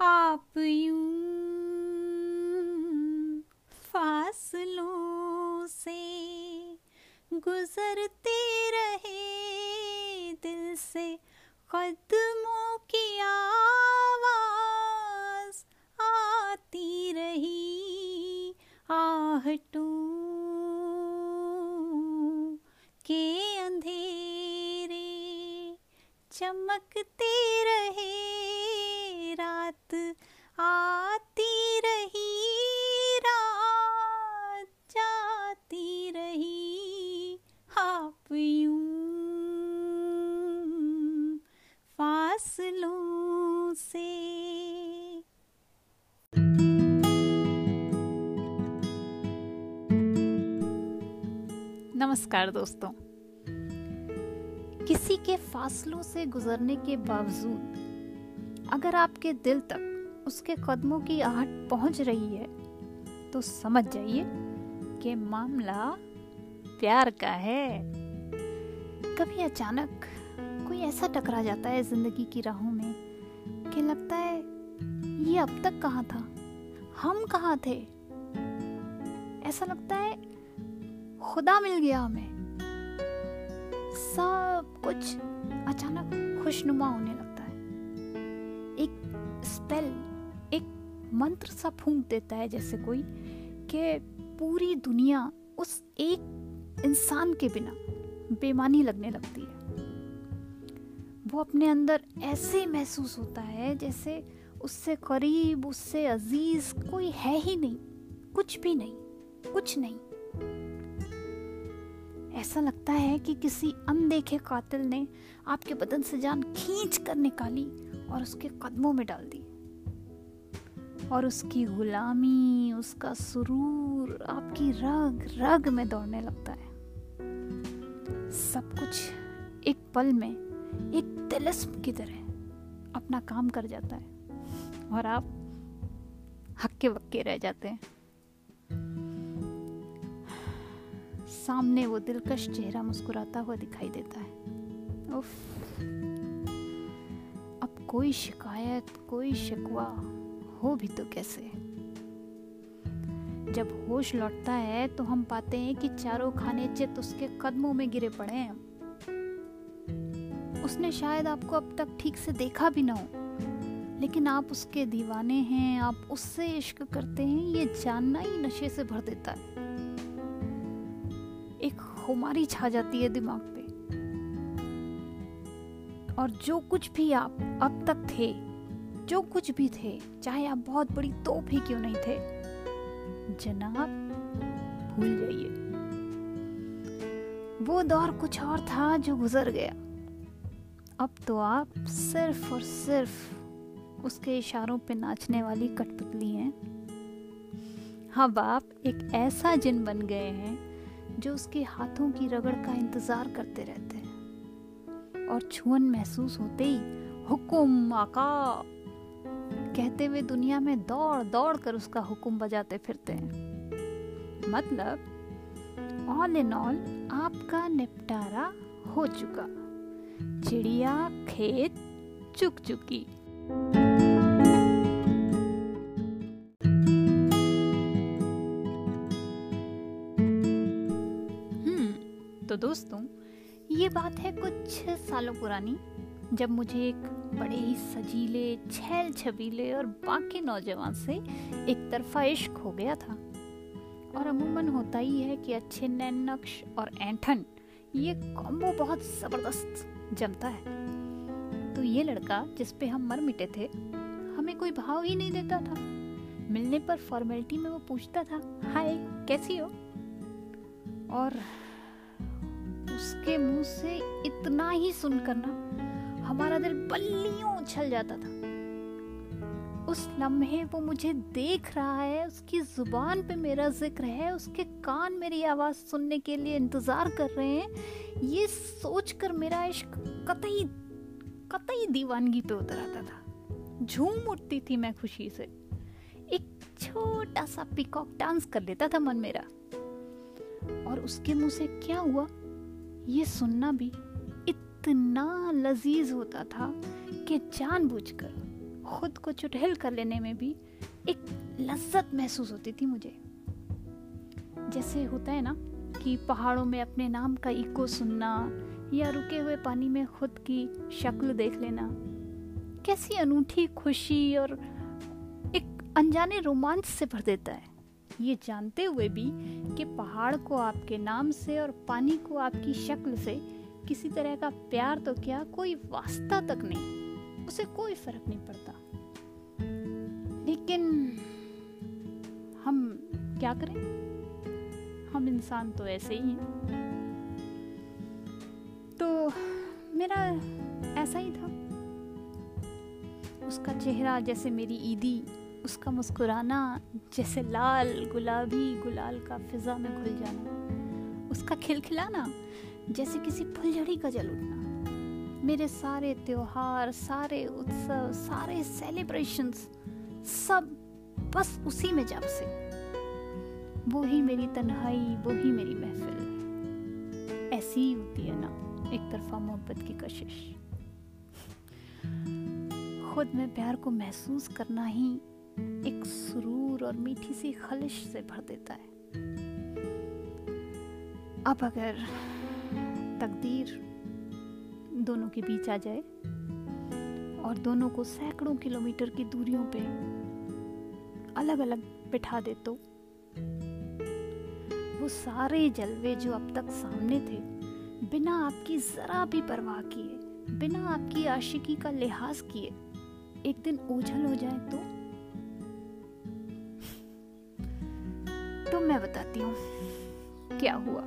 आप यूँ फासलों से गुजरते रहे, दिल से कदमों की आवाज़ आती रही, आहटों के अंधेरे चमकते रात आती रही, रात जाती रही, आप फासलों से। नमस्कार दोस्तों। किसी के फासलों से गुजरने के बावजूद अगर आपके दिल तक उसके कदमों की आहट पहुँच रही है तो समझ जाइए कि मामला प्यार का है। कभी अचानक कोई ऐसा टकरा जाता है ज़िंदगी की राहों में कि लगता है, ये अब तक कहाँ था? हम कहाँ थे? ऐसा लगता है, खुदा मिल गया हमें। सब कुछ अचानक खुशनुमा होने एक स्पेल एक मंत्र सा फूंक देता है जैसे कोई कि पूरी दुनिया उस एक इंसान के बिना बेमानी लगने लगती है। वो अपने अंदर ऐसे महसूस होता है जैसे उससे करीब, उससे अज़ीज़ कोई है ही नहीं, कुछ भी नहीं, कुछ नहीं। ऐसा लगता है कि किसी अनदेखे कातिल ने आपके बदन से जान खींच कर निकाली और उसके कदमों में डाल दी। और उसकी गुलामी, उसका सुरूर, आपकी रग रग में दौड़ने लगता है। सब कुछ एक पल में, एक तिलस्म की तरह अपना काम कर जाता है। और आप हक्के वक्के रह जाते हैं। सामने वो दिलकश चेहरा मुस्कुराता हुआ दिखाई देता है। उफ। कोई शिकायत, कोई शिकवा, हो भी तो कैसे? जब होश लौटता है तो हम पाते हैं कि चारों खाने चित उसके कदमों में गिरे पड़े हैं। उसने शायद आपको अब तक ठीक से देखा भी ना हो। लेकिन आप उसके दीवाने हैं, आप उससे इश्क करते हैं, ये जानना ही नशे से भर देता है। एक खुमारी छा जाती है दिमाग पे। और जो कुछ भी आप अब तक थे, जो कुछ भी थे, चाहे आप बहुत बड़ी तोप ही क्यों नहीं थे, जनाब, भूल जाइए। वो दौर कुछ और था जो गुजर गया। अब तो आप सिर्फ़ और सिर्फ़ उसके इशारों पे नाचने वाली कठपुतली हैं। अब आप एक ऐसा जिन बन गए हैं जो उसके हाथों की रगड़ का इंतज़ार करते रहते हैं। और छुअन महसूस होते ही, हुकुम, आका! कहते हुए दुनिया में दौड़ दौड़ कर उसका हुक्म बजाते फिरते हैं। मतलब ऑल इन ऑल आपका निपटारा हो चुका। चिड़िया, खेत चुक चुकी हम्म तो दोस्तों ये बात है कुछ सालों पुरानी, जब मुझे एक बड़े ही सजीले छैल छबीले और बाकी नौजवान से एक तरफा इश्क हो गया था। और अमूमन होता ही है कि अच्छे नैन नक्श और ऐंठन, ये कॉम्बो बहुत ज़बरदस्त जमता है। तो ये लड़का, जिस पे हम मर मिटे थे, हमें कोई भाव ही नहीं देता था। मिलने पर फॉर्मेलिटी में वो पूछता था, हाय, कैसी हो? और उसके मुँह से इतना ही सुनकर ना हमारा दिल बल्लियों उछल जाता था। उस लम्हे वो मुझे देख रहा है, उसकी ज़ुबान पे मेरा ज़िक्र है, उसके कान मेरी आवाज़ सुनने के लिए इंतज़ार कर रहे हैं। ये सोचकर मेरा इश्क कतई कतई दीवानगी पे उतर आता था। झूम उठती थी मैं खुशी से। एक छोटा सा पिकॉक डांस कर लेता था मन मेरा। और उसके मुँह से क्या हुआ? ये सुनना भी इतना लजीज होता था कि जानबूझकर, खुद को चुटहल कर लेने में भी एक लज्जत महसूस होती थी मुझे। जैसे होता है ना कि पहाड़ों में अपने नाम का इको सुनना या रुके हुए पानी में खुद की शक्ल देख लेना। कैसी अनूठी खुशी और एक अनजाने रोमांच से भर देता है। ये जानते हुए भी कि पहाड़ को आपके नाम से और पानी को आपकी शक्ल से किसी तरह का प्यार तो क्या कोई वास्ता तक नहीं, उसे कोई फ़र्क नहीं पड़ता। लेकिन हम क्या करें? हम इंसान तो ऐसे ही हैं। तो मेरा ऐसा ही था। उसका चेहरा जैसे मेरी ईदी उसका मुस्कुराना जैसे लाल गुलाबी गुलाल का फिजा में घुल जाना। उसका खिलखिलाना जैसे किसी फुलझड़ी का जल उठना। मेरे सारे त्योहार, सारे उत्सव, सारे सेलिब्रेशंस सब बस उसी में जब से। वो ही मेरी तन्हाई, वो ही मेरी महफिल। ऐसी होती है ना एक तरफा मोहब्बत की कशिश। खुद में प्यार को महसूस करना ही एक सुरूर और मीठी सी खलिश से भर देता है। अब अगर तकदीर दोनों के बीच आ जाए और दोनों को सैकड़ों किलोमीटर की दूरियों पे अलग अलग बिठा दे तो वो सारे जलवे जो अब तक सामने थे, बिना आपकी जरा भी परवाह किए, बिना आपकी आशिकी का लिहाज किए, एक दिन ओझल हो जाए तो तो मैं बताती हूँ क्या हुआ।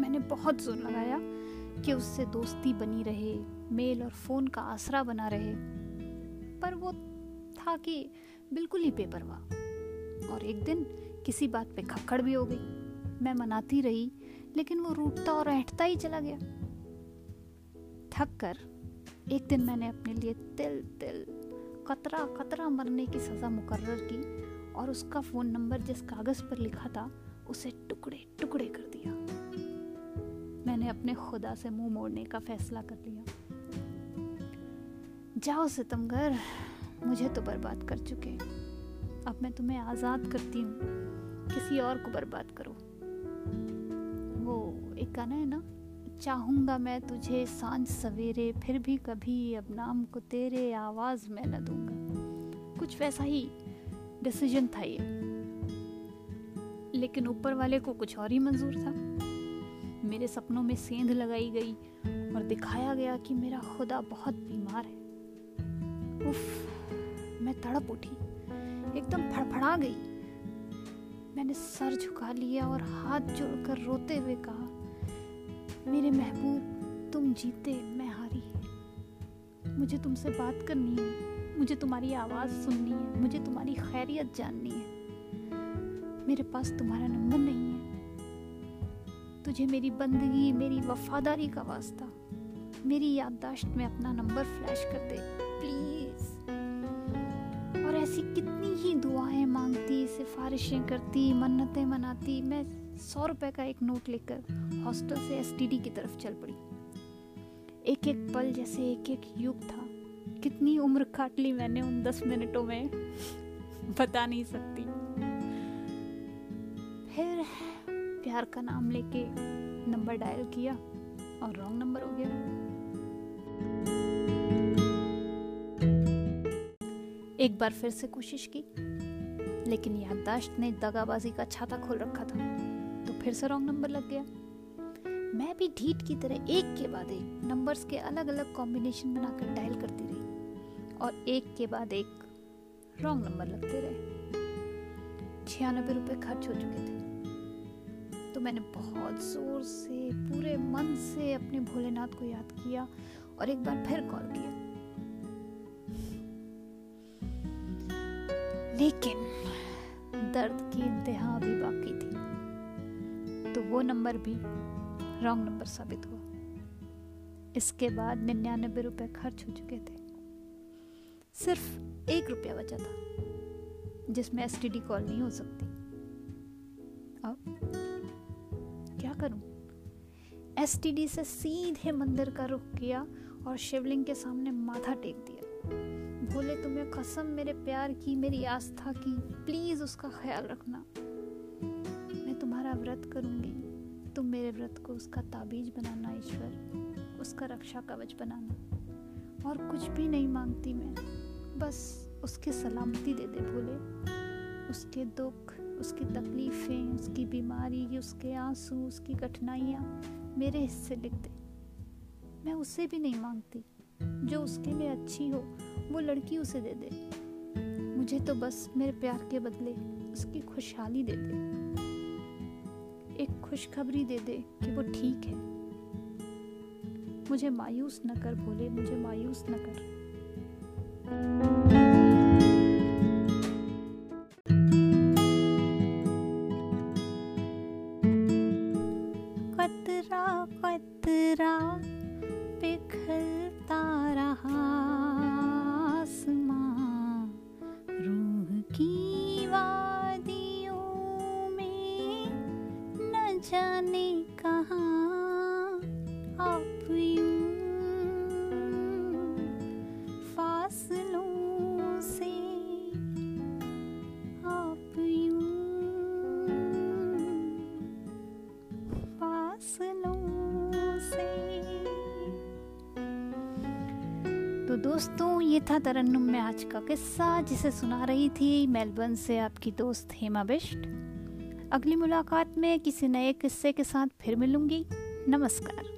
मैंने बहुत ज़ोर लगाया कि उससे दोस्ती बनी रहे, मेल और फ़ोन का आसरा बना रहे। पर वो था कि बिल्कुल ही बेपरवाह। और एक दिन किसी बात पे खक्खड़ भी हो गई। मैं मनाती रही, लेकिन वो रूटता और ऐठता ही चला गया। थक कर एक दिन मैंने अपने लिए तिल तिल कतरा कतरा मरने की सज़ा मुकर्र की और उसका फ़ोन नंबर जिस कागज़ पर लिखा था, उसे टुकड़े टुकड़े कर दिया। मैंने अपने खुदा से मुँह मोड़ने का फैसला कर लिया। जाओ सितमगर, मुझे तो बर्बाद कर चुके। अब मैं तुम्हें आज़ाद करती हूँ। किसी और को बर्बाद करो। वो एक गाना है ना? चाहूँगा मैं तुझे साँझ सवेरे, फिर भी कभी अब नाम को तेरे आवाज़ में न दूँगा। कुछ वैसा ही डिसीज़न था ये। लेकिन ऊपर वाले को कुछ और ही मंजूर था। मेरे सपनों में सेंध लगाई गई और दिखाया गया कि मेरा खुदा बहुत बीमार है। उफ, मैं तड़प उठी। एकदम फड़फड़ा गई। मैंने सर झुका लिया और हाथ जोड़कर रोते हुए कहा, मेरे महबूब, तुम जीते, मैं हारी। मुझे तुमसे बात करनी है। मुझे तुम्हारी आवाज़ सुननी है, मुझे तुम्हारी खैरियत जाननी है। मेरे पास तुम्हारा नंबर नहीं है। तुझे मेरी बंदगी, मेरी वफादारी का वास्ता, मेरी याददाश्त में अपना नंबर फ्लैश कर दे, प्लीज़। और ऐसी कितनी ही दुआएँ मांगती, सिफारिशें करती, मन्नतें मनाती, मैं सौ रुपए का एक नोट लेकर हॉस्टल से एसटीडी की तरफ़ चल पड़ी। एक एक पल जैसे एक एक युग था। कितनी उम्र काट ली मैंने उन दस मिनटों में? बता नहीं सकती। फिर प्यार का नाम लेके नंबर डायल किया और रॉन्ग नंबर हो गया। एक बार फिर से कोशिश की, लेकिन याददाश्त ने दगाबाजी का छाता खोल रखा था तो फिर से रॉन्ग नंबर लग गया। मैं भी ढीठ की तरह एक के बाद एक नंबर्स के अलग अलग कॉम्बिनेशन बनाकर डायल करती रही। और एक के बाद एक रॉन्ग नंबर लगते रहे। छियानबे रुपए खर्च हो चुके थे। तो मैंने बहुत ज़ोर से, पूरे मन से अपने भोलेनाथ को याद किया और एक बार फिर कॉल किया। लेकिन दर्द की इंतहा भी बाकी थी। तो वो नंबर भी रॉन्ग नंबर साबित हुआ। इसके बाद निन्यानबे रुपए खर्च हो चुके थे। सिर्फ़ एक रुपया बचा था, जिसमें एस कॉल नहीं हो सकती। अब क्या करूँ? एस से सीधे मंदिर का रुख किया और शिवलिंग के सामने माथा टेक दिया। भोले, तुम्हें कसम, मेरे प्यार की, मेरी आस्था की प्लीज़ उसका ख्याल रखना। मैं तुम्हारा व्रत करूँगी। तुम मेरे व्रत को उसका ताबीज बनाना, ईश्वर, उसका रक्षा कवच बनाना। और कुछ भी नहीं मांगती मैं। बस उसकी सलामती दे दे भोले। उसके दुख, उसकी तकलीफ़ें, उसकी बीमारी, उसके आँसू, उसकी कठिनाइयाँ मेरे हिस्से लिख दे। मैं उसे भी नहीं मांगती। जो उसके लिए अच्छी हो, वो लड़की उसे दे दे। मुझे तो बस मेरे प्यार के बदले उसकी खुशहाली दे दे। एक खुशखबरी दे दे कि वो ठीक है। मुझे मायूस न कर बोले मुझे मायूस न कर। कतरा कतरा बिखरता रहा रूह की वादियों में न जाने तो दोस्तों, ये था तरन्नुम में आज का किस्सा, जिसे सुना रही थी मेलबर्न से आपकी दोस्त हेमा बिष्ट। अगली मुलाकात में किसी नए किस्से के साथ फिर मिलूँगी। नमस्कार।